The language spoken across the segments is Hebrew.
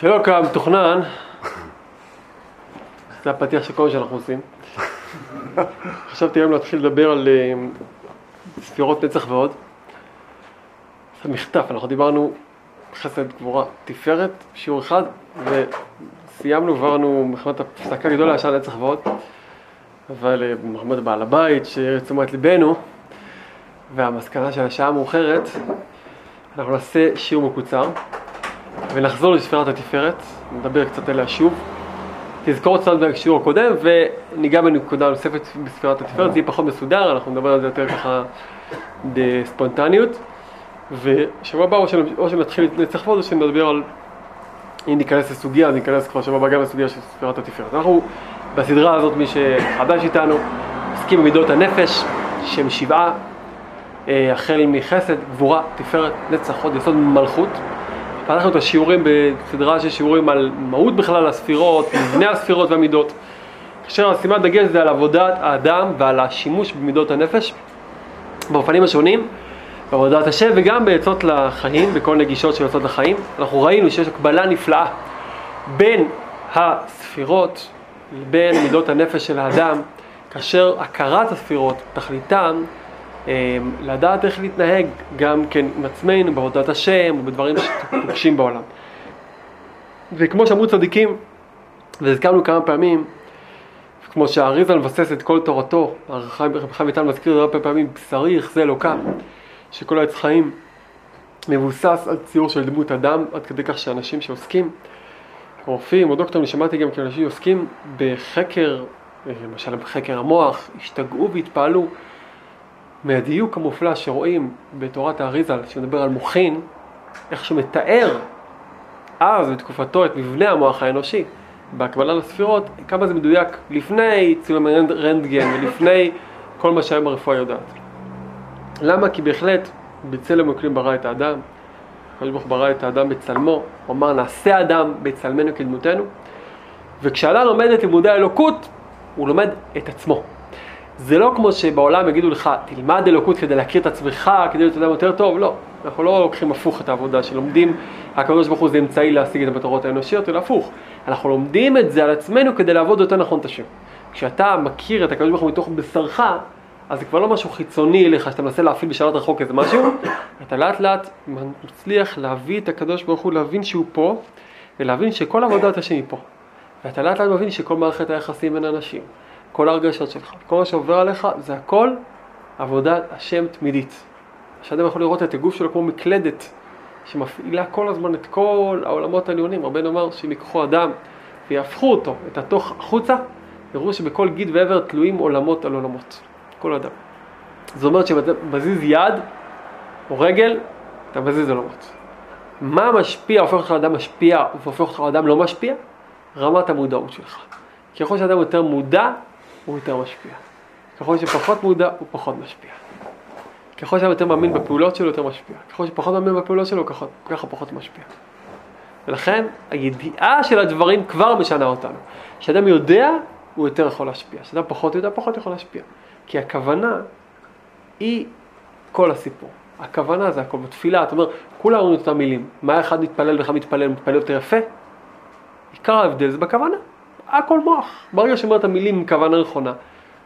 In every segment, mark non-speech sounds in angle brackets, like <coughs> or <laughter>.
שלא כמתוכנן, <laughs> זה הפתיח של כל מה שאנחנו עושים. <laughs> חשבתי היום להתחיל לדבר על אה, ספירות נצח ועוד. זה מחטף, אנחנו דיברנו חסד, גבורה, תפארת, שיעור אחד, וסיימנו, עברנו מלחמת הפסקה גדולה, ישר נצח ועוד. אבל אה, מחמוד בעל הבית, שהעיר תשומת ליבנו, והמסקנה של השעה המאוחרת, אנחנו נעשה שיעור מקוצר, ונחזור לספירת התפארת, נדבר קצת עליה שוב. תזכור קצת בשיעור הקודם, וניגע בנקודה נוספת בספירת התפארת, זה יהיה פחות מסודר, אנחנו נדבר על זה יותר ככה בספונטניות. ושבוע הבא או שנתחיל נצח ועוד, או שנדבר על, אם ניכנס לסוגיה, אז ניכנס כבר שבוע הבא גם לסוגיה של ספירת התפארת. אנחנו בסדרה הזאת, מי שחדש איתנו, עוסקים במידות הנפש, שהם שבעה, אה, החל מחסד, גבורה, תפארת, נצח, עוד יסוד מלכות. פתחנו את השיעורים בסדרה של שיעורים על מהות בכלל הספירות, מבנה הספירות והמידות. כאשר השימת דגש זה על עבודת האדם ועל השימוש במידות הנפש באופנים השונים, בעבודת השם וגם בעצות לחיים, בכל נגישות של עצות לחיים. אנחנו ראינו שיש הקבלה נפלאה בין הספירות לבין מידות הנפש של האדם, כאשר הכרת הספירות, תכליתם, אה, לדעת איך להתנהג גם כן עם עצמנו, בעבודת השם, ובדברים שפוגשים בעולם. וכמו שאמרו צדיקים, והזכרנו כמה פעמים, כמו שהאריזה מבסס את כל תורתו, הרב חיים ויטל מזכיר הרבה פעמים, בשרי יחזה אלוקם, שכל העץ חיים מבוסס על ציור של דמות אדם, עד כדי כך שאנשים שעוסקים רופאים או דוקטורים, שמעתי גם כי אנשים עוסקים בחקר, למשל בחקר המוח, השתגעו והתפעלו מהדיוק המופלא שרואים בתורת האריזל, שמדבר על מוחין, איך שמתאר אז בתקופתו את מבנה המוח האנושי, בהקבלה לספירות, כמה זה מדויק לפני צילומי רנטגן ולפני כל מה שהיום הרפואה יודעת. למה? כי בהחלט בצלם אלוקים ברא את האדם, הקדוש ברוך ברא את האדם בצלמו, הוא אמר נעשה אדם בצלמנו כדמותנו, וכשאדם לומד את לימודי האלוקות, הוא לומד את עצמו. זה לא כמו שבעולם יגידו לך, תלמד אלוקות כדי להכיר את עצמך, כדי להיות אדם יותר טוב, לא. אנחנו לא לוקחים הפוך את העבודה שלומדים, הקדוש ברוך הוא זה אמצעי להשיג את המטרות האנושיות, אלא הפוך. אנחנו לומדים את זה על עצמנו כדי לעבוד יותר נכון את השם. כשאתה מכיר את הקדוש ברוך הוא מתוך בשרך, אז זה כבר לא משהו חיצוני אליך, שאתה מנסה להפעיל בשאלת רחוק איזה משהו, <coughs> אתה לאט לאט מצליח להביא את הקדוש ברוך הוא, להבין שהוא פה, ולהבין שכל עבודת השם היא פה. ואתה לאט לאט מבין שכל מערכת היחסים בין אנשים, כל הרגשות שלך, כל מה שעובר עליך, זה הכל עבודת השם תמידית. שאדם יכול לראות את הגוף שלו כמו מקלדת, שמפעילה כל הזמן את כל העולמות העליונים. רבנו אמר שאם ייקחו אדם ויהפכו אותו, את התוך החוצה, יראו שבכל גיד ועבר תלויים עולמות על עולמות. כל אדם. זאת אומרת שאתה מזיז יד או רגל, אתה מזיז עולמות. מה משפיע, הופך אותך לאדם משפיע והופך אותך לאדם לא משפיע? רמת המודעות שלך. ככל שאדם יותר מודע, הוא יותר משפיע. ככל שפחות מודע, הוא פחות משפיע. ככל שאדם יותר מאמין בפעולות שלו, יותר משפיע. ככל שפחות מאמין בפעולות שלו, ככה, ככה פחות משפיע. ולכן הידיעה של הדברים כבר משנה אותנו. כשאדם יודע, הוא יותר יכול להשפיע. כשאדם פחות יודע, פחות יכול להשפיע. כי הכוונה היא כל הסיפור. הכוונה זה הכל. בתפילה, אתה אומר, כולם אומרים את אותם מילים. מה אחד מתפלל ואחד מתפלל, מתפלל יותר יפה? עיקר ההבדל זה בכוונה. הכל מוח. ברגע שאומר את המילים עם כוונה נכונה,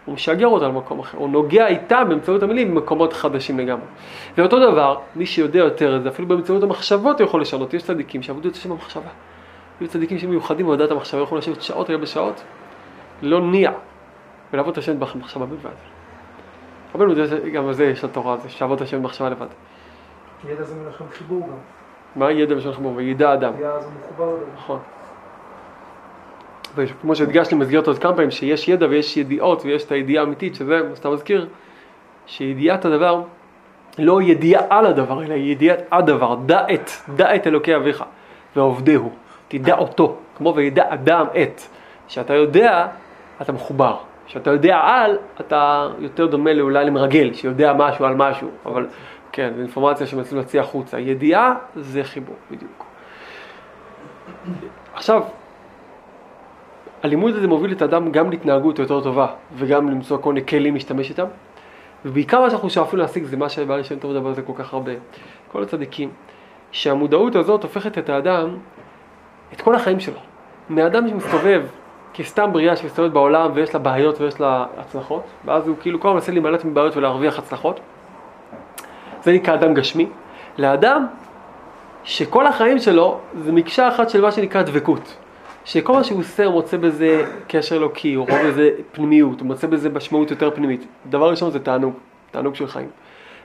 הוא משגר אותה למקום אחר. הוא נוגע איתה באמצעות המילים במקומות חדשים לגמרי. ואותו דבר, מי שיודע יותר את זה, אפילו באמצעות המחשבות הוא יכול לשנות. יש צדיקים שעבדו את השם במחשבה. יש צדיקים שמיוחדים בעבודת המחשבה, יכולים לשבת שעות על שעות, לא ניע, ולעבוד את השם במחשבה בלבד. רבנו, גם על זה יש לתורה, זה שעבוד השם במחשבה לבד. ידע זה מלשון חיבור גם. מה ידע מלשון חיבור? וידע אדם. ידע זה מחובר אדם. נכון. וכמו שהדגשתי במסגרת עוד כמה פעמים, שיש ידע ויש ידיעות ויש את הידיעה האמיתית, שזה, מה שאתה מזכיר, שידיעת הדבר, לא ידיעה על הדבר, אלא ידיעת הדבר, דע את, דע את אלוקי אביך ועובדהו, תדע אותו, כמו וידע אדם את, שאתה יודע, אתה מחובר. כשאתה יודע על, אתה יותר דומה אולי למרגל, שיודע משהו על משהו, אבל כן, זו אינפורמציה שמנסים להציע החוצה. ידיעה זה חיבור, בדיוק. עכשיו, הלימוד הזה מוביל את האדם גם להתנהגות יותר טובה, וגם למצוא כל מיני כלים להשתמש איתם. ובעיקר מה שאנחנו שואפים להשיג זה מה שבעלי שם טוב מדבר על זה כל כך הרבה. כל הצדיקים, שהמודעות הזאת הופכת את האדם את כל החיים שלו. מאדם שמסתובב כסתם בריאה שמסתובבת בעולם ויש לה בעיות ויש לה הצלחות, ואז הוא כאילו כל הזמן מנסה להימלט מבעיות ולהרוויח הצלחות. זה נקרא אדם גשמי. לאדם שכל החיים שלו זה מקשה אחת של מה שנקרא דבקות. שכל מה שהוא עושה הוא מוצא בזה קשר אלוקי, הוא רואה בזה פנימיות, הוא מוצא בזה משמעות יותר פנימית. דבר ראשון זה תענוג, תענוג של חיים.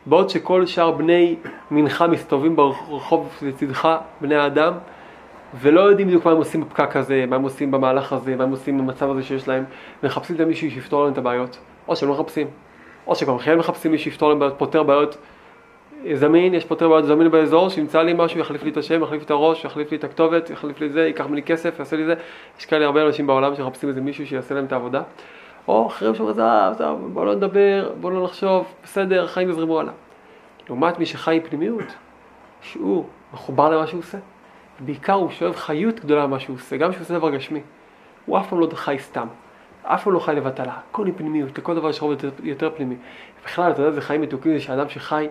בעוד שכל שאר בני מנחה מסתובבים ברחוב לצדך, בני האדם, ולא יודעים בדיוק מה הם עושים בפקק הזה, מה הם עושים במהלך הזה, מה הם עושים במצב הזה שיש להם, מחפשים את מישהו שיפתור להם את הבעיות, או שהם לא מחפשים, או שגם כן מחפשים מישהו שיפתור להם בעיות, פותר בעיות זמין, יש פותר בעיות זמין באזור, שימצא לי משהו, יחליף לי את השם, יחליף את הראש, יחליף לי את הכתובת, יחליף לי זה, ייקח ממני כסף, יעשה לי זה. יש כאלה הרבה אנשים בעולם שמחפשים איזה מישהו שיעשה להם את העבודה. או אחרים שאומרים, עזב, עזב, בוא לא נדבר, בוא לא נחשוב, בסדר, החיים יזרמו הלאה. לעומת מי שחי עם פנימיות, שהוא מחובר למה שהוא עושה. בעיקר הוא שואב חיות גדולה למה שהוא עושה, גם כשהוא עושה דבר גשמי. הוא אף פעם לא חי סתם, אף פעם לא חי לבטלה, הכל עם פנימיות, לכל דבר יש רוב יותר, יותר פנימי. בכלל, אתה יודע, זה חיים מתוקים, זה שאדם שחי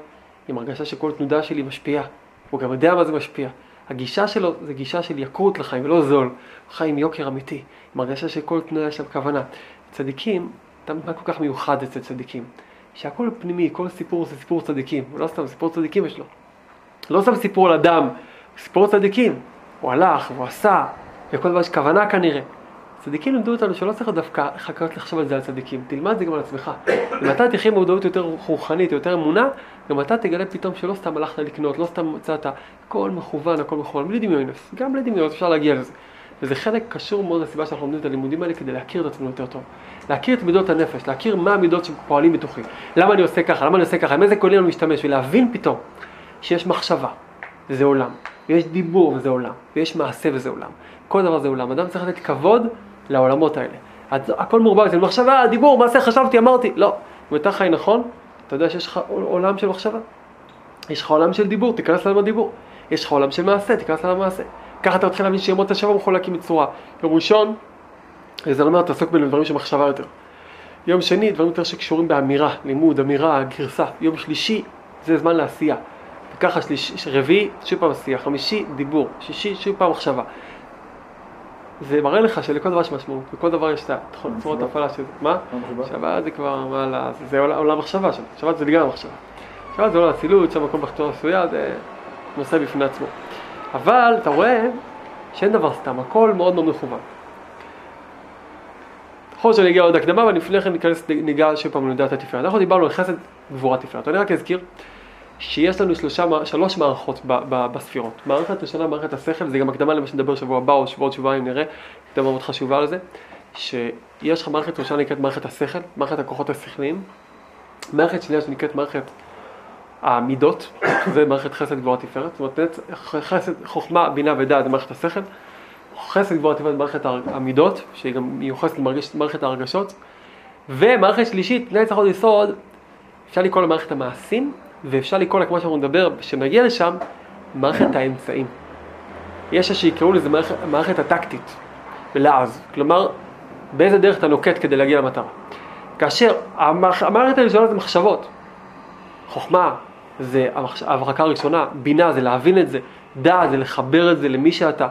עם הרגשה שכל תנודה שלי משפיעה. הוא גם יודע מה זה משפיע. הגישה שלו זה גישה של יקרות לחיים, ולא זול. הוא חי עם יוקר אמיתי, עם הרגשה שכל תנודה יש להם כוונה. צדיקים, מה כל כך מיוחד אצל צדיקים? שהכל פנימי, כל סיפור זה סיפור צדיקים. הוא לא סתם סיפור צדיקים יש לו. לא סתם סיפור על אדם, סיפור צדיקים. הוא הלך, והוא עשה, וכל דבר יש כוונה כנראה. צדיקים לימדו אותנו שלא צריך דווקא חכות לחשוב על זה על צדיקים, תלמד זה גם על עצמך. אם אתה תחיה מודעות יותר רוחנית, יותר אמונה, גם אתה תגלה פתאום שלא סתם הלכת לקנות, לא סתם מצאת, הכל מכוון, הכל מכוון, בלי דמיונס, גם בלי דמיונס אפשר להגיע לזה. וזה חלק קשור מאוד לסיבה שאנחנו לומדים את הלימודים האלה כדי להכיר את עצמנו יותר טוב. להכיר את מידות הנפש, להכיר מה המידות שפועלים בתוכי. למה אני עושה ככה, למה אני עושה ככה, עם איזה כלים אני משתמש, ולהבין פתאום שיש מחשבה, וזה עולם, ויש דיבור וזה עולם, ויש מעשה וזה עולם. כל דבר זה עולם. אדם צריך לתת כבוד לעולמות האלה. הכל מעורבב, זה מחשבה, דיבור, מעשה, חשבתי, אמרתי. לא. אם אתה חי נכון, אתה יודע שיש לך עולם של מחשבה. יש לך עולם של דיבור, תיכנס לעולם הדיבור. יש לך עולם של מעשה, תיכנס לעולם המעשה. ככה אתה מתחיל להבין שימות השבוע מחולקים בצורה. יום ראשון, זה אומר, תעסוק בדברים של מחשבה יותר. יום שני, דברים יותר שקשורים באמירה, לימוד, אמירה, גרסה. יום שלישי, זה זמן לעשייה. וככה שליש, רביעי, שוב פעם עשייה. חמישי, דיבור. שישי, שוב פעם מחשבה. זה מראה לך שלכל דבר יש משמעות, לכל דבר יש את צורת ההפעלה של זה. מה? שבת זה כבר, מה, זה עולם מחשבה שם, שבת זה לגמרי מחשבה. שבת זה עולם אצילות, שם הכל בחתונה עשויה, זה נושא בפני עצמו. אבל אתה רואה שאין דבר סתם, הכל מאוד מאוד מכוון. יכול להיות שאני אגיע עוד הקדמה, אבל לפני כן ניכנס, ניגע שוב פעם לנדעת התפארת. אנחנו דיברנו על חסד גבורת תפארת. אני רק אזכיר שיש לנו שלושה, שלוש מערכות ב, ב, בספירות. מערכת ראשונה, מערכת השכל, זה גם הקדמה למה שנדבר שבוע הבא או שבוע עוד שבועיים נראה, הקדמה מאוד חשובה על זה, שיש לך מערכת ראשונה נקראת מערכת השכל, מערכת הכוחות השכליים, מערכת שנייה שנקראת מערכת המידות, <coughs> שזה מערכת חסד גבוהה תפארת, זאת אומרת חסד, חוכמה, בינה ודעת זה מערכת השכל, חסד גבוהה תפארת מערכת המידות, שהיא גם מיוחסת למערכת ההרגשות, ומערכת שלישית, נצח עוד יסוד, אפשר לקרוא למערכת המעשים, ואפשר לקרוא לה, כמו שאנחנו נדבר, כשנגיע לשם, מערכת האמצעים. יש שיקראו לזה מערכת, מערכת הטקטית, בלעז. כלומר, באיזה דרך אתה נוקט כדי להגיע למטרה. כאשר המערכת הראשונה זה מחשבות. חוכמה זה ההברקה הראשונה, בינה זה להבין את זה, דעת זה לחבר את זה למי שאתה.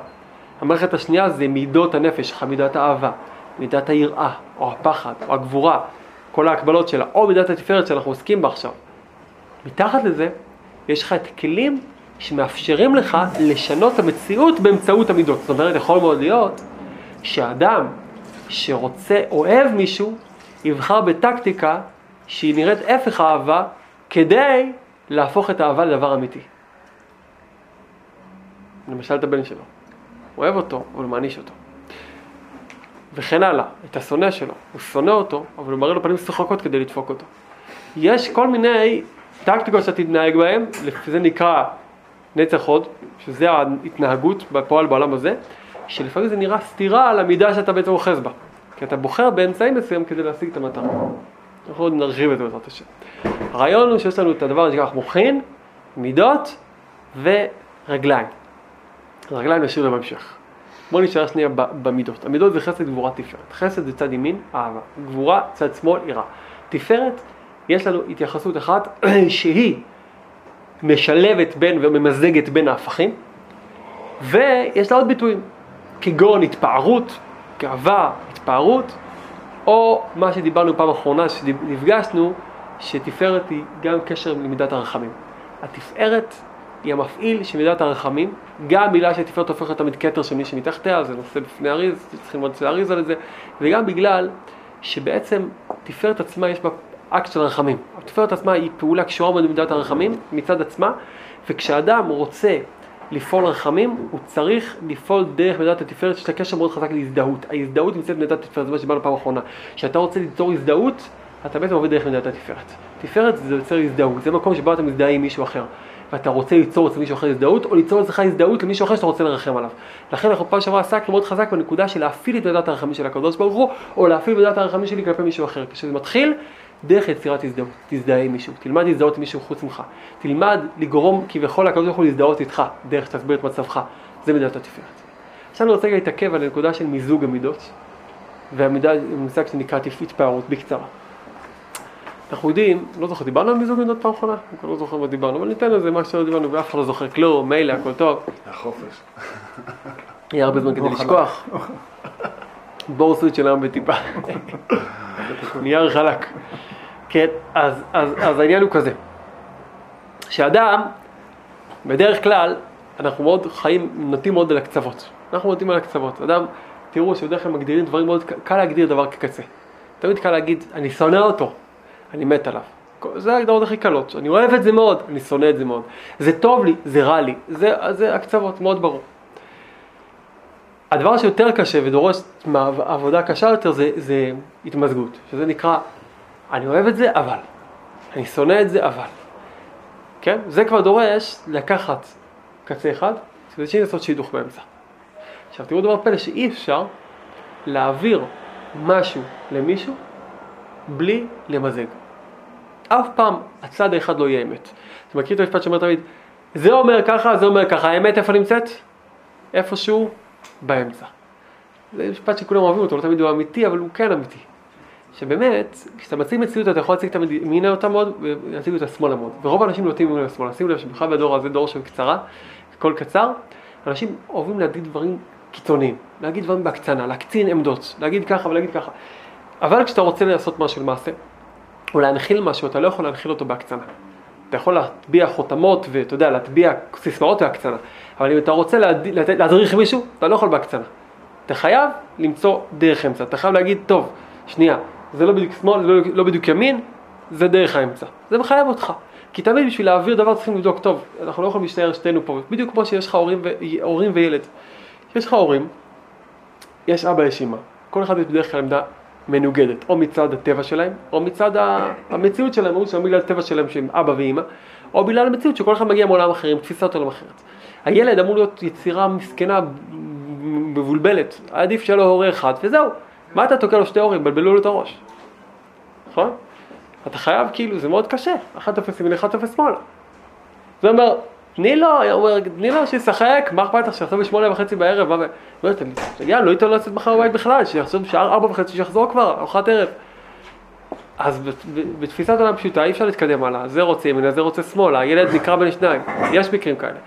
המערכת השנייה זה מידות הנפש, מידת האהבה, מידת היראה, או הפחד, או הגבורה, כל ההקבלות שלה, או מידת התפארת שאנחנו עוסקים בה עכשיו. מתחת לזה, יש לך את הכלים שמאפשרים לך לשנות את המציאות באמצעות המידות. זאת אומרת, יכול מאוד להיות שאדם שרוצה, אוהב מישהו, יבחר בטקטיקה שהיא נראית הפך אהבה, כדי להפוך את האהבה לדבר אמיתי. למשל את הבן שלו. הוא אוהב אותו, אבל הוא מעניש אותו. וכן הלאה, את השונא שלו, הוא שונא אותו, אבל הוא מראה לו פנים שוחקות כדי לדפוק אותו. יש כל מיני טקטיקות שאתה תתנהג בהן, זה נקרא נצח הוד, שזה ההתנהגות בפועל בעולם הזה, שלפעמים זה נראה סתירה על המידה שאתה בעצם אוחז בה. כי אתה בוחר באמצעים מסוים כדי להשיג את המטרה. אנחנו עוד נרחיב את זה בעזרת השם. הרעיון הוא שיש לנו את הדבר הזה שנקרא מוחין, מידות ורגליים. רגליים נשאיר בהמשך. בואו נשאר שנייה במידות. המידות זה חסד, גבורה, תפארת. חסד זה צד ימין, אהבה. גבורה, צד שמאל, יראה. תפארת יש לנו התייחסות אחת <clears throat> שהיא משלבת בין וממזגת בין ההפכים, ויש לה עוד ביטויים. כגון התפארות, גאווה, התפארות, או מה שדיברנו פעם אחרונה שנפגשנו, שתפארת היא גם קשר למידת הרחמים. התפארת היא המפעיל של מידת הרחמים, גם בגלל שתפארת הופכת תמיד כתר של מי שמתחתיה, זה נושא בפני אריז, צריכים ללמוד אצל אריז על זה, וגם בגלל שבעצם תפארת עצמה יש בה אקט של רחמים. התפארת עצמה היא פעולה קשורה מאוד במידת הרחמים מצד עצמה, וכשאדם רוצה לפעול רחמים, הוא צריך לפעול דרך מידת התפארת, שיש לה קשר מאוד חזק להזדהות. ההזדהות נמצאת במידת התפארת, זה מה שדיברנו פעם אחרונה. כשאתה רוצה ליצור הזדהות, אתה בעצם עובד דרך מידת התפארת. תפארת זה יוצר הזדהות, זה מקום שבו אתה מזדהה עם מישהו אחר. ואתה רוצה ליצור אצל מישהו אחר הזדהות, או ליצור אצלך הזדהות למישהו אחר שאתה רוצה לרחם עליו. לכן אנחנו פעם שעברה עסקנו מאוד חזק בנקודה של להפעיל את מידת הרחמים של הקדוש ברוך הוא, או להפעיל מידת הרחמים שלי כלפי מישהו אחר. כשזה מתחיל, דרך יצירת הזדהות, תזדהה עם מישהו, תלמד להזדהות עם מישהו חוץ ממך, תלמד לגרום כביכול לקדוש ברוך הוא להזדהות איתך, דרך שתסביר את מצבך, זה מידת התפארת. עכשיו אני רוצה להתעכב על הנקודה של מיזוג המידות, והמושג שנקרא התפארות בקצרה. אנחנו יודעים, לא זוכר, דיברנו על מיזוג מידות פעם אחרונה? אני כבר לא זוכר מה דיברנו, אבל ניתן לזה מה שלא דיברנו ואף אחד לא זוכר כלום, מילא, הכל טוב. החופש. יהיה הרבה זמן כדי לשכוח. <laughs> בורסות של היום בטיפה. נייר חלק. כן, אז, אז, אז העניין הוא כזה, שאדם, בדרך כלל, אנחנו מאוד חיים, נוטים מאוד על הקצוות. אנחנו נוטים על הקצוות. אדם, תראו שבדרך כלל מגדירים דברים מאוד, קל להגדיר דבר כקצה. תמיד קל להגיד, אני שונא אותו, אני מת עליו. זה ההגדרות הכי קלות. אני אוהב את זה מאוד, אני שונא את זה מאוד. זה טוב לי, זה רע לי. זה, זה הקצוות, מאוד ברור. הדבר שיותר קשה ודורש עבודה קשה יותר זה, זה התמזגות, שזה נקרא, אני אוהב את זה אבל, אני שונא את זה אבל. כן? זה כבר דורש לקחת קצה אחד, ושני לעשות שידוך באמצע. עכשיו תראו דבר פלא שאי אפשר להעביר משהו למישהו בלי למזג. אף פעם הצד האחד לא יהיה אמת. אתה מכיר את המשפט שאומר תמיד, זה אומר ככה, זה אומר ככה, האמת איפה נמצאת? איפשהו באמצע. זה משפט שכולם אוהבים אותו, לא תמיד הוא אמיתי, אבל הוא כן אמיתי. שבאמת, כשאתה מציג מציאות אתה יכול להציג את ימינה אותה מאוד ולהציג אותה שמאלה מאוד. ורוב האנשים נוטים ימינה ושמאלה. שימו לב שבכלל בדור הזה, דור של קצרה, הכל קצר, אנשים אוהבים להגיד דברים קיצוניים, להגיד דברים בהקצנה, להקצין עמדות, להגיד ככה ולהגיד ככה. אבל כשאתה רוצה לעשות משהו למעשה, או להנחיל משהו, אתה לא יכול להנחיל אותו בהקצנה. אתה יכול להטביע חותמות ואתה יודע, להטביע סיסמאות בהקצנה, אבל אם אתה רוצה להדריך מישהו, אתה לא יכול בהקצנה. אתה חייב למצוא דרך אמצע, אתה חייב להגיד, טוב, שנייה, זה לא בדיוק שמאל, לא, לא בדיוק ימין, זה דרך האמצע. זה מחייב אותך. כי תמיד בשביל להעביר דבר צריכים לבדוק, טוב, אנחנו לא יכולים להשתער שתינו פה, בדיוק כמו שיש לך הורים, ו... הורים וילד. יש לך הורים, יש אבא, יש אמא, כל אחד יש בדרך כלל עמדה מנוגדת, או מצד הטבע שלהם, או מצד המציאות שלהם, או בגלל הטבע שלהם שהם אבא ואמא, או בגלל המציאות שכל אחד מגיע מעולם אחר, עם תפיסת עולם אחרת. הילד אמור להיות יצירה מסכנה, מבולבלת, עדיף שיהיה לו הורה אחד, וזהו. מה אתה תוקע לו שתי הורים? בלבלו לו את הראש. נכון? אתה חייב כאילו, זה מאוד קשה, אחד תופס ימין, אחד תופס שמאלה. זה אומר, תני לו, הוא אומר, תני לו שישחק, מה אכפת לך שיחזור בשמונה וחצי בערב, מה, הוא אומר, יאללה, לא ייתן לו לצאת מחר בבית בכלל, שיחזור בשעה ארבע וחצי, שיחזור כבר, ארוחת ערב. אז בתפיסת עולם פשוטה אי אפשר להתקדם הלאה, זה רוצה ימינה, זה רוצה שמאלה, הילד נקרא בין שניים, יש מקרים כאלה.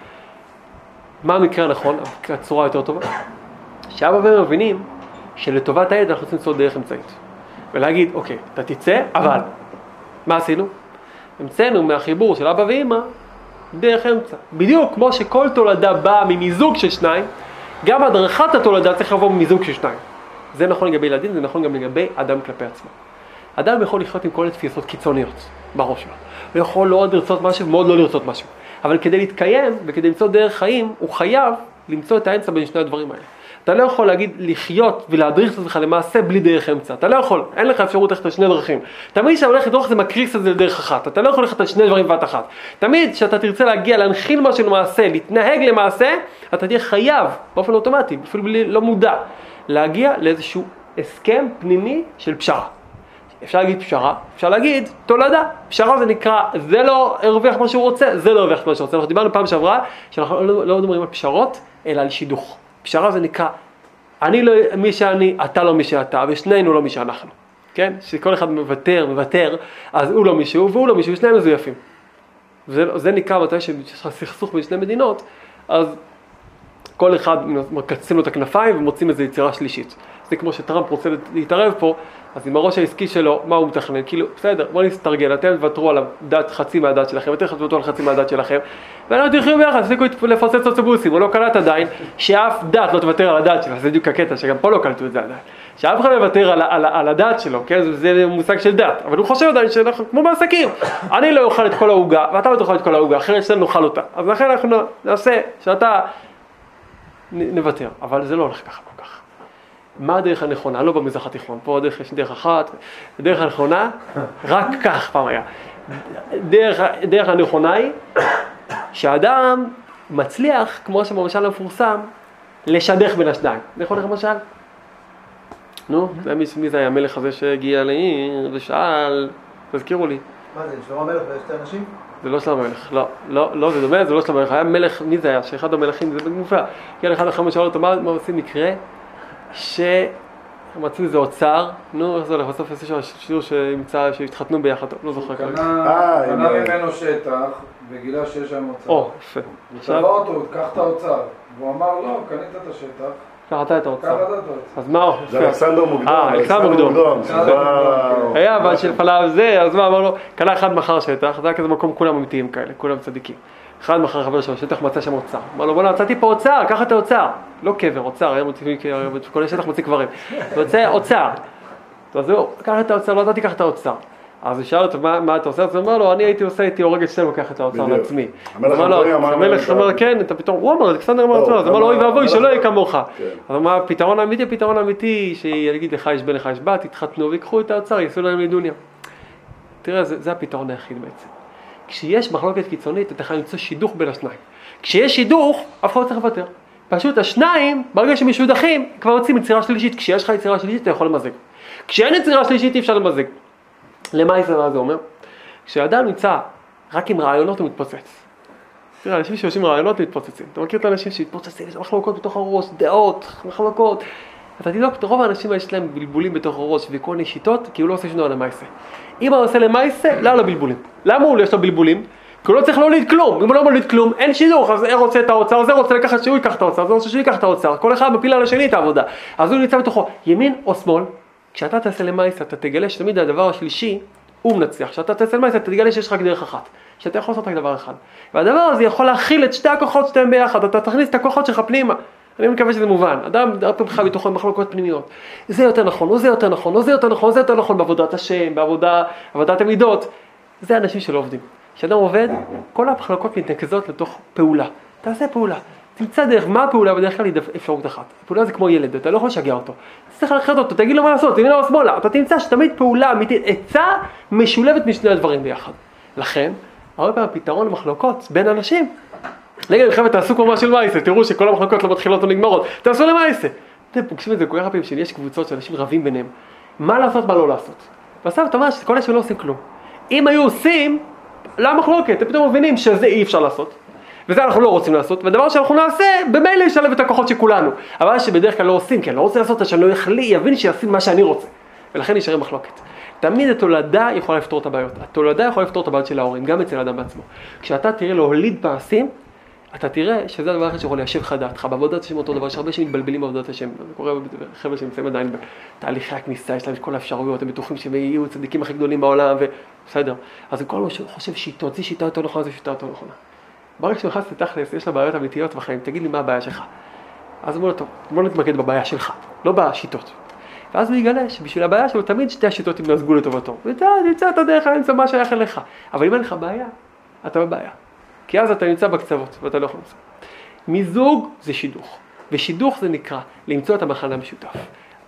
מה המקרה הנכון, הצורה יותר טובה? שאבא ואמא מבינים שלטובת הילד אנחנו צריכים למצוא דרך אמצעית. ולהגיד, אוקיי, אתה תצא, אבל, מה עשינו? המצאנו מהחיבור של אבא ואמא דרך אמצע. בדיוק כמו שכל תולדה באה ממיזוג של שניים, גם הדרכת התולדה צריך לבוא ממיזוג של שניים. זה נכון לגבי ילדים, זה נכון גם לגבי אדם כלפי עצמו. אדם יכול לחיות עם כל מיני תפיסות קיצוניות בראש שלו. הוא יכול מאוד לרצות משהו ומאוד לא לרצות משהו. אבל כדי להתקיים וכדי למצוא דרך חיים, הוא חייב למצוא את האמצע בין שני הדברים האלה. אתה לא יכול להגיד לחיות ולהדריך את עצמך למעשה בלי דרך אמצע. אתה לא יכול, אין לך אפשרות ללכת על שני דרכים. תמיד כשאתה הולך לדרוך זה מקריס את זה לדרך אחת. אתה לא יכול ללכת על שני דברים בבת אחת. תמיד כשאתה תרצה להגיע, להנחיל משהו למעשה, להתנהג למעשה, אתה תהיה חייב, באופן אוטומטי, אפילו בלי, לא מודע, להגיע לאיזשהו הסכם פנימי של פשרה. אפשר להגיד פשרה, אפשר להגיד תולדה. פשרה זה נקרא, זה לא הרוויח מה שהוא רוצה, זה לא הרוויח מה שהוא רוצה. אנחנו דיברנו פעם שעברה, שאנחנו לא, לא מדברים על פשרות, אלא על שידוך. פשרה זה נקרא, אני לא מי שאני, אתה לא מי שאתה, ושנינו לא מי שאנחנו. כן? שכל אחד מוותר, מוותר, אז הוא לא מישהו והוא לא מישהו, ושניהם מזויפים. זה, זה נקרא מתי שיש לך סכסוך בין שני מדינות, אז כל אחד מקצצים לו את הכנפיים ומוצאים איזו יצירה שלישית. זה כמו שטראמפ רוצה להתערב פה, אז עם הראש העסקי שלו, מה הוא מתכנן? כאילו, בסדר, בוא נסתרגל, אתם תוותרו על הדת, חצי מהדת שלכם, אתם תוותרו על חצי מהדת שלכם, ואנחנו תחיו ביחד, תפסיקו לפוצץ אוטובוסים, הוא לא קלט עדיין שאף דת לא תוותר על הדת שלה, זה בדיוק הקטע, שגם פה לא קלטו את זה עדיין. שאף אחד לא יוותר על, על, על הדת שלו, כן? זה, זה מושג של דת, אבל הוא חושב עדיין שאנחנו כמו בעסקים, אני לא אוכל את כל העוגה, ואתה לא תאכל את כל העוגה, אחרת שנינו נאכל אותה. אז לכן אנחנו נעשה שאתה נוותר, אבל זה לא הולך ככה כל כך. מה הדרך הנכונה? לא במזרח התיכון, פה הדרך יש דרך אחת, הדרך הנכונה, רק כך פעם היה. דרך, דרך הנכונה היא שהאדם מצליח, כמו שבמשל המפורסם, לשדך בין השניים. יכול להיות למשל? נו, זה מי, מי זה היה המלך הזה שהגיע לעיר ושאל, תזכירו לי. מה זה, שלמה המלך ושתי אנשים? זה לא שלמה המלך, לא, לא, לא, זה דומה, זה לא שלמה המלך, היה מלך, מי זה היה? שאחד המלכים, זה מופלא. הגיע לאחד החמש שאל אותו, מה, מה עושים מקרה? שמצאו איזה אוצר, נו, איך זה הולך? בסוף יש שם שיעור שימצא, שהתחתנו ביחד, לא זוכר כרגע. קנה אה, קנה עם- ממנו שטח וגילה שיש שם אוצר. או, יפה. הוא עכשיו, תבע אותו, קח את האוצר. והוא אמר, לא, קנית את השטח, קח אתה את האוצר. אז מה, זה יפה. אלכסנדר מוקדון. אה, אלכסנדר מוקדון. שזה היה- אבל שלפניו זה, אז מה אמר לו, קנה אחד מכר שטח, זה היה כזה מקום כולם אמיתיים כאלה, כולם צדיקים. אחד מכר חבר שלו שטח, מצא שם אוצר. אמר לו, בוא'נה, מצאתי פה אוצר, קח את האוצר. לא קבר, אוצר, היה מוציא, כל השטח מוציא קברים. יוצא אוצר. אז זהו, קח את האוצר, לא ידעתי, קח את האוצר. אז הוא שאל אותו, מה, מה אתה עושה? אז הוא אמר לו, אני הייתי עושה, הייתי הורג את שנינו, לוקח את האוצר. לעצמי. המלך אמר אמר אמר, כן, אתה פתאום, הוא אמר, אלכסנדר אמר לא, לעצמו, אז אמר לו, אוי ואבוי, שלא יהיה כמוך. כן. אז הוא אמר, הפתרון האמיתי, הפתרון האמיתי, שיגיד לך יש בן לך יש בת, יתחתנו ויקחו את האוצר, יעשו להם לדוניה. תראה, זה, זה הפתרון היחיד בעצם. כשיש מחלוקת קיצונית, אתה חייב למצוא שידוך בין השניים. כשיש שידוך, אף אחד לא צריך לוותר. פשוט השניים, ברגע שהם משודכים, כבר יוצאים יצירה שלישית. כשיש לך יצירה שלישית, אתה יכול למזג. כשאין יצירה שלישית, אי אפשר למזג. למה זה, מה זה אומר? כשאדם נמצא רק עם רעיונות, הוא מתפוצץ. תראה, אנשים שיושבים רעיונות מתפוצצים. אתה מכיר את האנשים שמתפוצצים, יש מחלוקות בתוך הראש, דעות, מחלוקות. אתה תבדוק, רוב האנשים יש להם בלבולים בתוך הראש וכל מיני שיטות, כי הוא לא עושה שום דבר למעשה. אם הוא עושה למעשה, לא על הבלבולים. למה הוא לא יש לו בלבולים? כי הוא לא צריך להוליד כלום, אם הוא לא מוליד כלום, אין שידוך, אז זה רוצה את האוצר, זה רוצה לקחת שהוא ייקח את האוצר, זה רוצה שהוא ייקח את האוצר, כל אחד מפיל על השני את העבודה. אז הוא נמצא בתוכו, ימין או שמאל, כשאתה תעשה למעשה, אתה תגלה שתמיד הדבר השלישי, הוא מנצח. כשאתה תעשה למעשה, אתה תגלה שיש רק דרך אחת, שאתה יכול לעשות רק דבר אחד. והדבר הזה יכול להכיל את שתי הכוחות שלהם ביחד, אתה תכניס את הכוחות שלך פנימה. אני מקווה שזה מובן. אדם הרבה פעמים חי בתוכו מחלוקות פנימיות. זה יותר נכון, או זה יותר נכון, או זה יותר נכון, או זה יותר נכון בעבודת השם, בעבודה, עבודת המידות. זה אנשים שלא עובדים. כשאדם עובד, כל המחלוקות מתנקזות לתוך פעולה. תעשה פעולה. תמצא דרך, מה הפעולה? בדרך כלל היא אפשרות אחת. פעולה זה כמו ילד, אתה לא יכול לשגע אותו. צריך ללכת אותו, תגיד לו מה לעשות, ימינה או שמאלה. אתה תמצא שתמיד פעולה אמיתית, עצה משולבת משני הדברים ביחד. לכן, הרבה פעמים הפתרון למחלוקות בין אנשים נגיד לכם תעשו כמו משהו למעשה, תראו שכל המחלוקות לא מתחילות ונגמרות, תעשו למעשה. אתם פוגשים את זה כל כך פעמים שיש קבוצות שאנשים רבים ביניהם, מה לעשות, מה לא לעשות. בסוף אתה אומר שכל אנשים לא עושים כלום. אם היו עושים, לא המחלוקת, אתם פתאום מבינים שזה אי אפשר לעשות. וזה אנחנו לא רוצים לעשות, והדבר שאנחנו נעשה, במילא ישלב את הכוחות של כולנו. אבל שבדרך כלל לא עושים, כי אני לא רוצה לעשות, שאני לא יחלי, יבין שיעשים מה שאני רוצה. ולכן נשאר מחלוקת. תמיד התולדה יכולה לפתור את הבעיות. התולדה יכולה לפתור את הבעיות של ההורים, גם אצל האדם בעצמו. כשאתה תראה להוליד מעשים, אתה תראה שזה הדבר היחיד שיכול ליישב לך דעתך. בעבודת השם אותו דבר, יש הרבה שמתבלבלים בעבודת השם. זה קורה בחבר'ה שנמצאים עדיין בתהליכי הכניסה, יש להם את כל האפשרויות, הם בטוחים שהם יהיו הצדיקים הכי גדולים בעולם, ובסדר. אז כל מי שחושב שיטות, זו שיטה יותר נכונה, זו שיטה יותר נכונה. ברגע שנכנס לתכלס, יש לה בעיות אמיתיות בחיים, תגיד לי מה הבעיה שלך. אז אומר לו, טוב, בוא נתמקד בבעיה שלך, לא בשיטות. ואז הוא יגלה שבשביל הבעיה שלו תמיד שתי השיטות ימזגו לטובתו. ואתה תמצא את הדרך למצוא מה שייך אליך. אבל אם אין לך בעיה, אתה בבעיה. כי אז אתה נמצא בקצוות ואתה לא יכול למצוא. מיזוג זה שידוך, ושידוך זה נקרא למצוא את המכנה המשותף.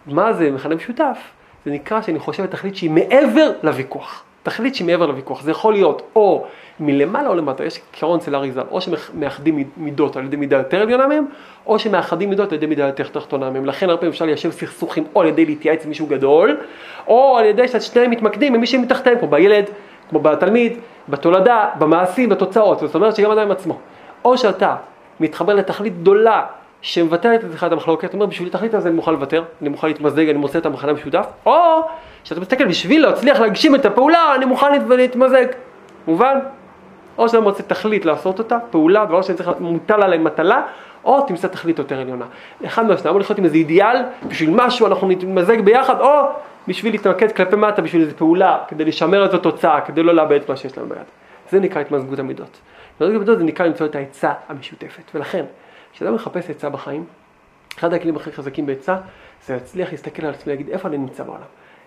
מה זה מכנה משותף? זה נקרא שאני חושב תכלית שהיא מעבר לוויכוח. תכלית שהיא מעבר לוויכוח. זה יכול להיות או מלמעלה או למטה, יש עיקרון אצל אריזל, או שמאחדים מידות על ידי מידה יותר עליונה מהם, או שמאחדים מידות על ידי מידה יותר תחתונה מהם. לכן הרבה פעמים אפשר ליישב סכסוכים או על ידי להתייעץ עם מישהו גדול, או על ידי ששניהם מתמקדים עם מי שמתחתיהם, כמו בילד, כמו בתלמיד, בתולדה, במעשים, בתוצאות. זאת אומרת שגם אדם עם עצמו. או שאתה מתחבר לתכלית גדולה שמבטלת את אחד המחלוקת, זאת אומרת בשביל התכלית הזה אני מוכן לוותר, אני מוכן להתמזג, אני מוצא את המחנה המשותף, או שאתה מסתכל בשביל להצליח להגשים את הפעולה, אני מוכן להת- להתמזג, מובן? או שאתה מוצא תכלית לעשות אותה, פעולה, דבר שצריך מוטל עליי מטלה, או תמצא תכלית יותר עליונה. אחד מהשניים, אמור לחיות עם איזה אידיאל, בשביל משהו אנחנו נתמזג ביחד, או בשביל להתמקד כלפי מטה, בשביל איזו פעולה, כדי לשמר את התוצאה, כדי לא לאבד את מה שיש לנו ביד. זה נקרא התמזגות המידות. התמזגות המידות זה נקרא למצוא את העצה המשותפת. ולכן, כשאדם מחפש עצה בחיים, אחד הכלים הכי חזקים בעצה, זה להצליח להסתכל על עצמי ולהגיד איפה אני נמצא בעולם.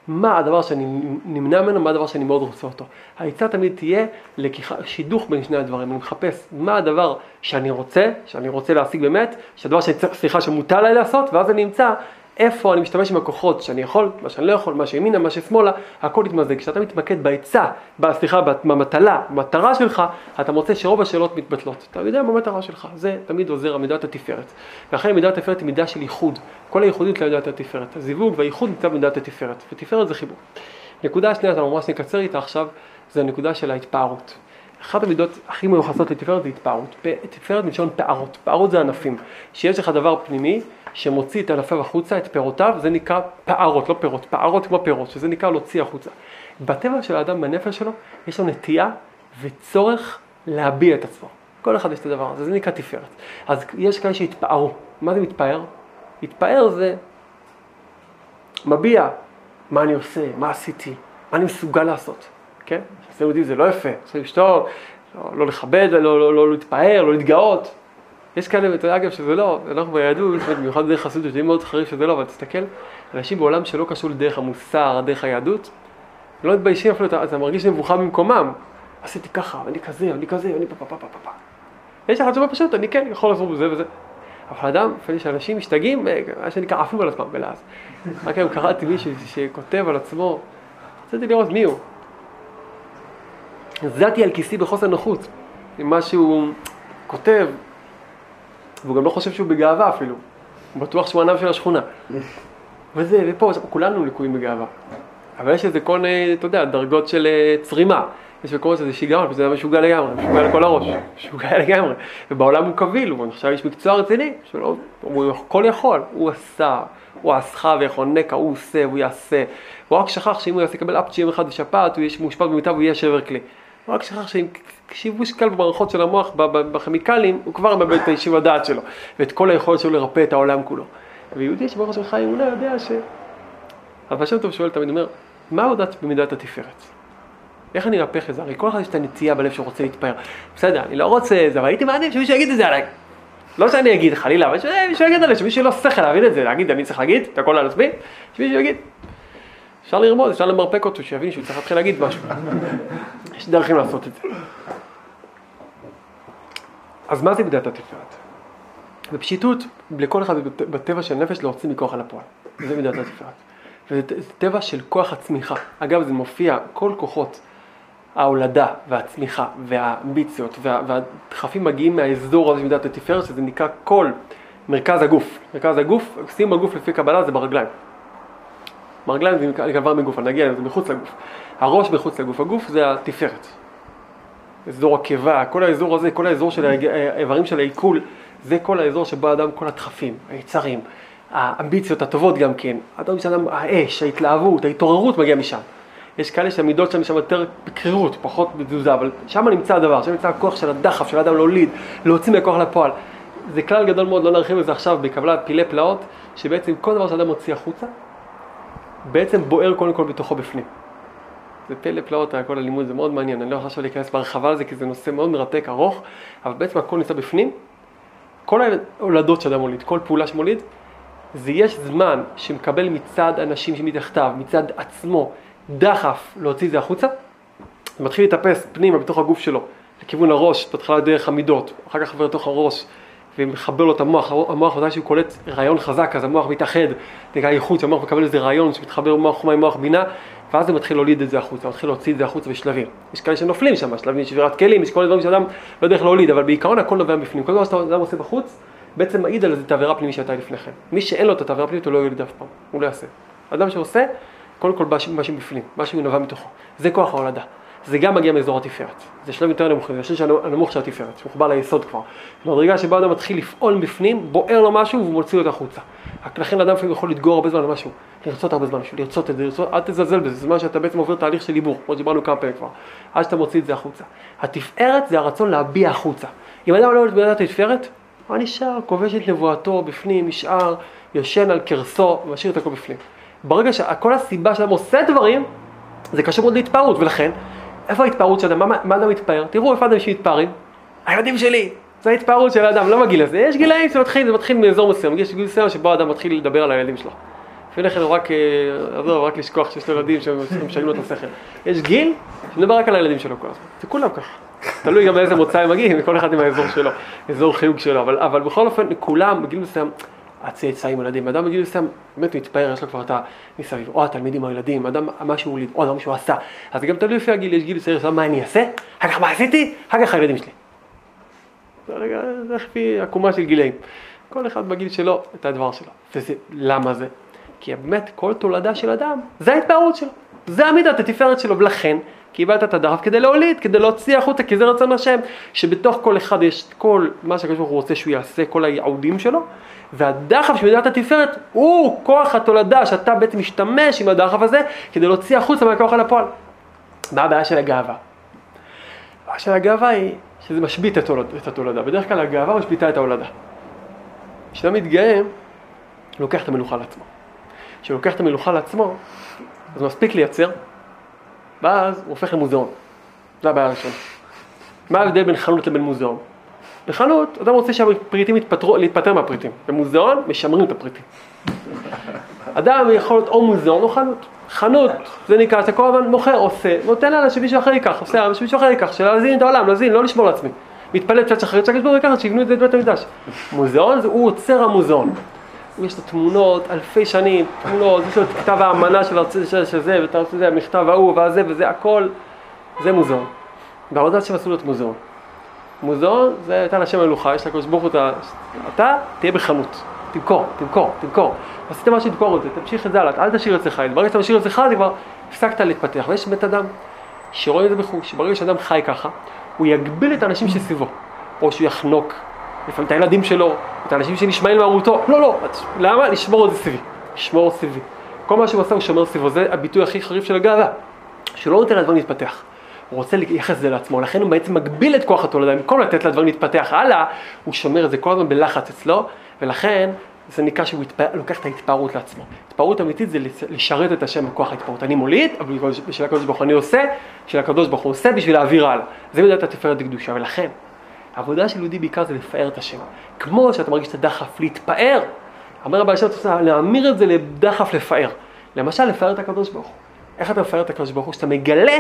מה הדבר שאני נמנע ממנו, מה הדבר שאני מאוד רוצה אותו. העצה תמיד תהיה לקיחה, שידוך בין שני הדברים. אני מחפש מה הדבר שאני רוצה, שאני רוצה להשיג באמת, שהדבר שאני צריך, סליחה, שמוטל עליי לעשות, ואז אני אמצא איפה אני משתמש עם הכוחות שאני יכול, מה שאני לא יכול, מה שימינה, מה ששמאלה, הכל יתמזג. כשאתה מתמקד בעצה, סליחה, במטלה, במטרה שלך, אתה מוצא שרוב השאלות מתבטלות. אתה יודע מה המטרה שלך, זה תמיד עוזר מידת התפארת. ולכן מידת התפארת היא מידה של ייחוד. כל הייחודיות למידת התפארת. הזיווג והייחוד נמצא במידת התפארת, ותפארת זה חיבור. נקודה השנייה, אתה ממש נקצר איתה עכשיו, זה הנקודה של ההתפארות. אחת המידות הכי מיוחסות לתפארת זה התפארות. תפארת מלשון פערות. פערות זה ענפים. שיש לך דבר פנימי שמוציא את ענפיו החוצה, את פירותיו, זה נקרא פערות, לא פירות, פערות כמו פירות, שזה נקרא להוציא החוצה. בטבע של האדם, בנפש שלו, יש לו נטייה וצורך להביע את עצמו. כל אחד יש את הדבר הזה, זה נקרא תפארת. אז יש כאלה שהתפארו. מה זה מתפאר? התפאר זה מביע מה אני עושה, מה עשיתי, מה אני מסוגל לעשות, כן? אצלנו יודעים זה לא יפה, צריך לשתות, לא, לא לכבד, לא, לא, לא להתפאר, לא להתגאות. יש כאלה, ואתה יודע אגב שזה לא, אנחנו ביהדות, במיוחד דרך חסידות, יודעים מאוד חריף שזה לא, אבל תסתכל, אנשים בעולם שלא קשור לדרך המוסר, דרך היהדות, לא מתביישים אפילו, אתה, אתה מרגיש מבוכה במקומם. עשיתי ככה, אני כזה, אני כזה, אני פה פה פה פה פה. יש לך תשובה פשוט, אני כן יכול לעשות בזה וזה. אבל אדם, לפעמים שאנשים משתגעים, אה, מה שנקרא, עפים על עצמם בלעז. רק היום קראתי מישהו שכותב על עצמו, רציתי לראות מי הוא. זעתי על כיסי בחוסר נוחות, עם מה שהוא כותב, והוא גם לא חושב שהוא בגאווה אפילו. הוא בטוח שהוא ענב של השכונה. וזה, ופה, כולנו לקויים בגאווה. אבל יש איזה כל מיני, אתה יודע, דרגות של אה, צרימה. יש מקומות שזה שיגעון, וזה משוגע לגמרי, משוגע לכל הראש, <laughs> משוגע לגמרי. ובעולם הוא קביל, הוא עכשיו איש מקצוע רציני, שלא, הוא הכל יכול, הוא עשה, הוא עשך ויחונקה, הוא עושה, הוא יעשה. הוא רק שכח שאם הוא יעשה לקבל אפצ'י יום אחד בשפעת, הוא יהיה מאושפז במיטה והוא יהיה שבר כלי. הוא רק שכח שאם שיבוש קל במערכות של המוח, בכימיקלים, הוא כבר מאבד את היישוב הדעת שלו, ואת כל היכולת שלו לרפא את העולם כולו. ויהודי שברוך שלך אמונה יודע ש... אבל שם טוב שואל תמיד, אומר, מה הודעת במידת התפארת? איך אני ארפך את זה? הרי כל אחד יש את הנטייה בלב שרוצה להתפאר. בסדר, אני לא רוצה את זה, אבל הייתי מעדיף שמישהו יגיד את זה עליי. לא שאני אגיד חלילה, אבל שמישהו יגיד עליי, שמישהו לא שכל להבין את זה, להגיד, אני צריך להגיד את הכל על עצמי, שמישהו יגיד. אפשר לרמוז, אפשר למרפק אותו, שיבין שהוא צריך להתחיל להגיד משהו. <laughs> יש דרכים לעשות את זה. אז מה זה מידת התפארת? בפשיטות, לכל אחד בטבע של נפש להוציא מכוח על הפועל. זה מידת התפארת. וזה טבע של כוח הצמיחה. אגב, זה מופיע, כל כוחות ההולדה והצמיחה והאמביציות וה, והדחפים מגיעים מהאזור הזה של מידת התפארת, שזה נקרא כל מרכז הגוף. מרכז הגוף, שים הגוף לפי קבלה זה ברגליים. ברגליים זה מגוף, אני נגיע לזה מחוץ לגוף. הראש מחוץ לגוף, הגוף זה התפארת. אזור הקיבה, כל האזור הזה, כל האזור של האיברים של העיכול, זה כל האזור שבו האדם, כל הדחפים, היצרים, האמביציות הטובות גם כן, האדם שאדם, האש, ההתלהבות, ההתעוררות מגיע משם. יש כאלה שהמידות שלהם שם יותר בקרירות, פחות בתזוזה, אבל שם נמצא הדבר, שם נמצא הכוח של הדחף, של האדם להוליד, להוציא מהכוח לפועל. זה כלל גדול מאוד, לא נרחיב את זה עכשיו בקבלת פילי פלאות, שבעצם כל דבר שאדם מוציא החוצה, בעצם בוער קודם כל בתוכו בפנים. זה פלא פלאות, כל הלימוד זה מאוד מעניין, אני לא יכול עכשיו להיכנס בהרחבה לזה כי זה נושא מאוד מרתק, ארוך, אבל בעצם הכל נמצא בפנים. כל ההולדות שאדם מוליד, כל פעולה שמוליד, זה יש זמן שמקבל מצד אנשים שמתחתיו, מצד עצמו, דחף להוציא את זה החוצה, זה מתחיל להתאפס פנימה בתוך הגוף שלו, לכיוון הראש, בהתחלה דרך המידות, אחר כך עובר לתוך הראש, ומחבר לו את המוח, המוח מתי שהוא קולט רעיון חזק, אז המוח מתאחד, נקרא ייחוד, המוח מקבל איזה רעיון שמתחבר מוח חומה עם מוח בינה, ואז זה מתחיל להוליד את זה החוצה, מתחיל להוציא את זה החוצה בשלבים. יש כאלה שנופלים שם, שלבים שבירת כלים, יש כל הדברים שאדם לא יודע איך להוליד, אבל בעיקרון הכל נובע בפנים. כל דבר שאדם עושה בחוץ, בעצם מעיד על איזה תבערה פנימית שהייתה לפני כן. מי שאין לו את התבערה הפנימית הוא לא יוליד אף פעם, הוא לא יעשה. אדם שעושה, קודם כל משהו בפנים, משהו נובע מתוכו. זה כוח ההולדה. זה גם מגיע מאזור התפארת. זה שלב יותר נמוך, זה השליש הנמוך של התפארת, שמחובר ליסוד כבר. במדרגה שבה אדם מתחיל לפעול בפנים, בוער לו משהו והוא מוציא אותו החוצה. לכן אדם לפעמים יכול לדגור הרבה זמן על משהו, לרצות הרבה זמן לרצות את זה, לרצות, אל תזלזל בזה, זה זמן שאתה בעצם עובר תהליך של עיבור, כמו שדיברנו כמה פעמים כבר, עד שאתה מוציא את זה החוצה. התפארת זה הרצון להביע החוצה. אם אדם לא אוהב את התפארת, אבל נשאר, כובש את נבואתו בפנים, נשאר, יושן על קרסו, ומשאיר את הכל בפנים. ברגע שכל הסיבה שאדם עושה דברים, זה קשור מאוד להתפארות, ולכן, איפה ההתפארות של אדם? מה, מה אדם מתפאר? תראו איפה אדם שמתפארים? הילדים שלי! זה ההתפארות של האדם, לא בגיל הזה. יש גילאים שזה מתחיל, זה מתחיל מאזור מסוים, יש גיל מסוים שבו האדם מתחיל לדבר על הילדים שלו. לפני כן הוא רק, אה, עזוב, רק לשכוח שיש לו ילדים שמשנים לו את השכל. יש גיל שמדבר רק על הילדים שלו כל הזמן. זה כולם ככה. תלוי גם מאיזה מוצא הם מגיעים, כל אחד עם האזור שלו, אזור חיוג שלו, אבל, אבל בכל אופן, כולם בגיל מסוים, הצאצאים, ילדים, אדם בגיל מסוים באמת מתפאר, יש לו כבר את המסביב, או התלמידים הילדים, אדם, מה שהוא הוליד, או מה שהוא עשה, אז גם תלוי לפי הגיל, יש גיל צעיר, מה אני אעשה, אחר כך מה עשיתי, אחר כך הילדים שלי. רגע, זה לפי עקומה של גילאים. כל אחד בגיל שלו, את הדבר שלו. וזה, למה זה? כי באמת כל תולדה של אדם, זה ההתפארות שלו. זה עמידת התפארת שלו, ולכן קיבלת את הדף כדי להוליד, כדי להוציא החוצה, כי זה רצון השם, שבתוך כל אחד יש כל מה שהקדוש ברוך הוא רוצה שהוא יעשה, כל הייעודים שלו, והדחף של מדינת התפארת הוא כוח התולדה שאתה בעצם משתמש עם הדחף הזה כדי להוציא החוצה מהכוח אל הפועל. מה הבעיה של הגאווה? הבעיה של הגאווה היא שזה משבית את, התולד, את התולדה, בדרך כלל הגאווה משביתה את ההולדה. כשאתה מתגאה, לוקח את המלוכה לעצמו. כשהוא לוקח את המלוכה לעצמו, אז מספיק לייצר, ואז הוא הופך למוזיאון. זה הבעיה הראשונה. מה ההבדל בין חנות לבין מוזיאון? בחנות, אדם רוצה שהפריטים יתפטרו, להתפטר מהפריטים. במוזיאון, משמרים את הפריטים. אדם יכול להיות או מוזיאון או חנות. חנות, זה נקרא, אתה כל הזמן מוכר, עושה, נותן לה שמישהו אחר ייקח, עושה, שמישהו אחר ייקח, של להזין את העולם, להזין, לא לשמור לעצמי. מתפלל קצת שחרית, שהקדוש ברוך הוא ייקח, שיבנו את זה בבית המקדש. מוזיאון, הוא עוצר המוזיאון. יש לו תמונות, אלפי שנים, תמונות, יש לו את כתב האמנה של ארצי של זה, ואת ארצי זה, המכתב ההוא, והזה וזה, הכל, זה מוזיאון. בעבודת השם עשו לו את מוזיאון. מוזיאון זה הייתה לשם מלוכה, יש לקדוש ברוך הוא את. אתה תהיה בחנות, תמכור, תמכור, תמכור. עשית משהו תמכור את זה, תמשיך את זה הלאה, אל תשאיר אצלך, ברגע שאתה משאיר אצלך זה כבר הפסקת להתפתח, ויש בית אדם שרואה את זה בחוש, ברגע שאדם חי ככה, הוא יגביל את האנשים שסביבו, או שהוא יחנוק, לפעמים את הילדים שלו, את האנשים שנשמעים למרותו, לא, לא, למה? לשמור את זה סביבי, לשמור סביבי. כל מה שהוא עושה הוא שומר סביבו, זה הביטוי הכי חריף של הגאווה, שלא נותן לדברים להתפתח. הוא רוצה לייחס את זה לעצמו, לכן הוא בעצם מגביל את כוח התולדה, במקום לתת לדברים להתפתח הלאה, הוא שומר את זה כל הזמן בלחץ אצלו, ולכן זה נקרא שהוא התפע... לוקח את ההתפארות לעצמו. התפארות אמיתית זה לשרת את השם בכוח ההתפארות. אני מוליד, אבל בשביל הקדוש ברוך הוא אני עושה, בשביל הקדוש ברוך הוא עושה בשביל להעביר הלאה. זה מידת התפארת הקדושה, ולכן העבודה של יהודי בעיקר זה לפאר את השם. כמו שאתה מרגיש את הדחף להתפאר, אומר הבעל שם, להמיר את זה לדחף לפאר. למשל, לפאר את הקדוש ברוך הוא. איך אתה מפאר את הקדוש ברוך הוא? שאתה מגלה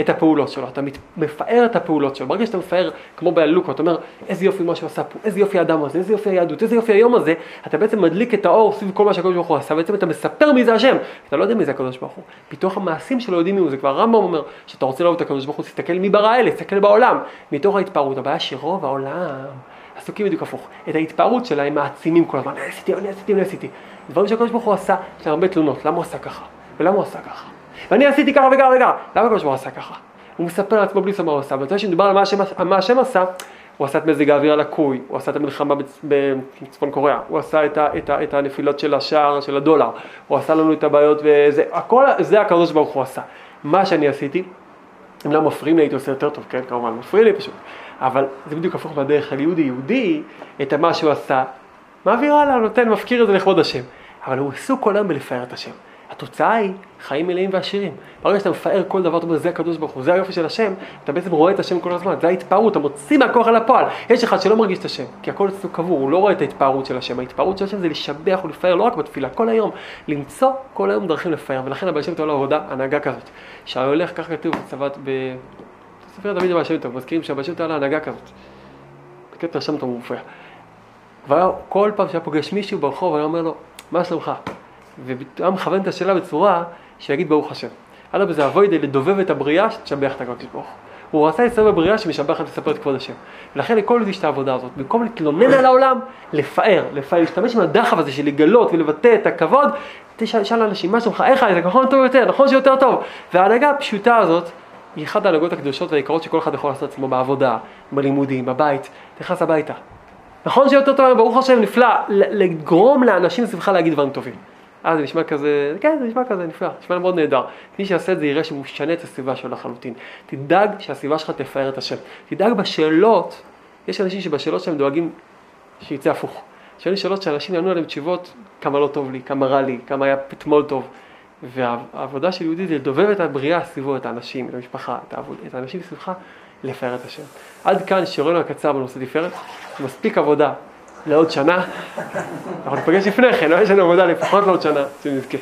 את הפעולות שלו, אתה מפאר את הפעולות שלו. ברגע שאתה מפאר, כמו באלוקו, אתה אומר, איזה יופי מה שהוא עשה פה, איזה יופי האדם הזה, איזה יופי היהדות, איזה יופי היום הזה, אתה בעצם מדליק את האור סביב כל מה שהקדוש ברוך הוא עשה, בעצם אתה מספר מי זה השם, אתה לא יודע מי זה הקדוש ברוך הוא. פיתוח המעשים שלו יודעים מי הוא, זה כבר הרמב"ם אומר, שאתה רוצה לראות את הקדוש ברוך הוא, תסתכל מי ברא אלה, תסתכל בעולם, מתוך ההתפארות. הבעיה שרוב העולם עסוקים בדיוק הפוך. את ההתפארות שלהם מעצימים כל הזמן? ואני עשיתי ככה וככה וככה, למה הקדוש ברוך הוא עשה ככה? הוא מספר לעצמו בלי סוף מה הוא עשה, ואתה שמדובר על מה השם עשה, הוא עשה את מזג האוויר הלקוי, הוא עשה את המלחמה בצפון קוריאה, הוא עשה את, ה, את, ה, את הנפילות של השער של הדולר, הוא עשה לנו את הבעיות וזה, הכל זה הקדוש ברוך הוא עשה. מה שאני עשיתי, אם לא מפריעים לי הייתי עושה יותר טוב, כן, כמובן, מפריע לי פשוט, אבל זה בדיוק הפוך בדרך על יהודי, יהודי, את מה שהוא עשה, מעביר הלאה, נותן, מפקיר את זה לכבוד השם, אבל הוא עסוק כל היום בלפאר את השם. התוצאה היא חיים מלאים ועשירים. ברגע שאתה מפאר כל דבר, אתה אומר, זה הקדוש ברוך הוא, זה היופי של השם, אתה בעצם רואה את השם כל הזמן, זה ההתפארות, אתה מוציא מהכוח אל הפועל. יש אחד שלא מרגיש את השם, כי הכל אצלו קבור, הוא לא רואה את ההתפארות של השם. ההתפארות של השם זה לשבח ולפאר לא רק בתפילה, כל היום, למצוא כל היום דרכים לפאר, ולכן הבעל שם טוב לעבודה, הנהגה כזאת. שהולך, כך כתוב בצוות, בספר דוד הבעל שם טוב, מזכירים שהבעל שם טוב הנהגה כזאת. בקטע שם טוב מופיע. וכל פעם שהיה פוגש מישהו ברחוב, היה אומר לו, מה שלומך? והיה מכוון את השאלה בצורה שיגיד ברוך השם. אדרבה זה אבוידי לדובב את הבריאה שתשבח את הקדוש ברוך הוא רצה לסיים בבריאה שמשבחת לספר את כבוד השם. ולכן לכל יהודי יש את העבודה הזאת. במקום להתלונן על העולם, לפאר, לפאר, להשתמש עם הדחף הזה של לגלות ולבטא את הכבוד, תשאל אנשים, מה שלומך, איך היית, נכון טוב יותר, נכון שיותר טוב. וההנהגה הפשוטה הזאת, היא אחת ההנהגות הקדושות והיקרות שכל אחד יכול לעשות עצמו בעבודה, בלימודים, בבית, נכנס הביתה. נכון שיותר טוב, ברוך השם, נפלא, לגרום לאנשים סביבך להגיד דברים טובים. אה, זה נשמע כזה, כן, זה נשמע כזה נפלא, נשמע מאוד נהדר. מי שיעשה את זה יראה שהוא משנה את הסביבה שלו לחלוטין. תדאג שהסביבה שלך תפאר את השם. תדאג בשאלות, יש אנשים שבשאלות שלהם דואגים שיצא הפוך. שואלים שאלות שאנשים יענו עליהן תשובות, כמה לא טוב לי, כמה רע לי, כמה היה אתמול טוב. והעבודה של יהודי זה לדובב את הבריאה סביבו, את האנשים, את המשפחה, את, העבוד, את האנשים סביבך, לפאר את השם. עד כאן שיעורנו הקצר בנושא תפארת, מספיק עבודה לעוד שנה, אנחנו ניפגש לפני כן, לא יש לנו עבודה לפחות לעוד שנה, שנזכה.